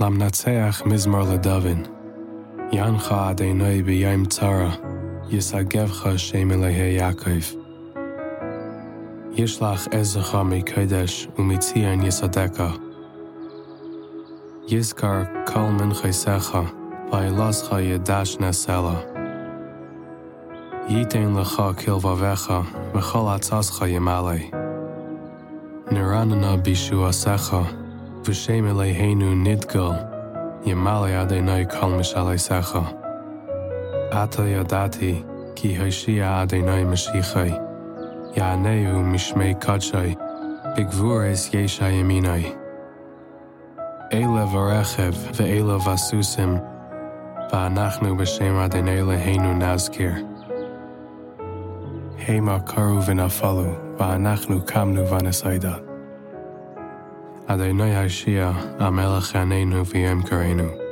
למנצח מזמור לדוד, ינך אדוני ביום צרה, ישגבך שם אלוהי יעקב. ישלח עזרך מקדש ומציון יסדך. יזכר כל מנחסיך, וילסך ידש נסלה. ייתן לך כלבביך, וכל עצתך ימלא. נרננה Tu shem Eloheinu nidgal, Yemale Adonai kol mishalesecha. Ata yadati ki hoshia Adonai mashichai, Ya'anehu mishmei kodshai, Bigvuris yesha yeminai. Ela varechev ve'ela vasusim, Va'anachnu b'shem Adonai Eloheinu nazkir. Hema karu v'nafalu, Va'anachnu kamnu v'nasaida. אדוני הושיע, המלך עננו וימכרנו.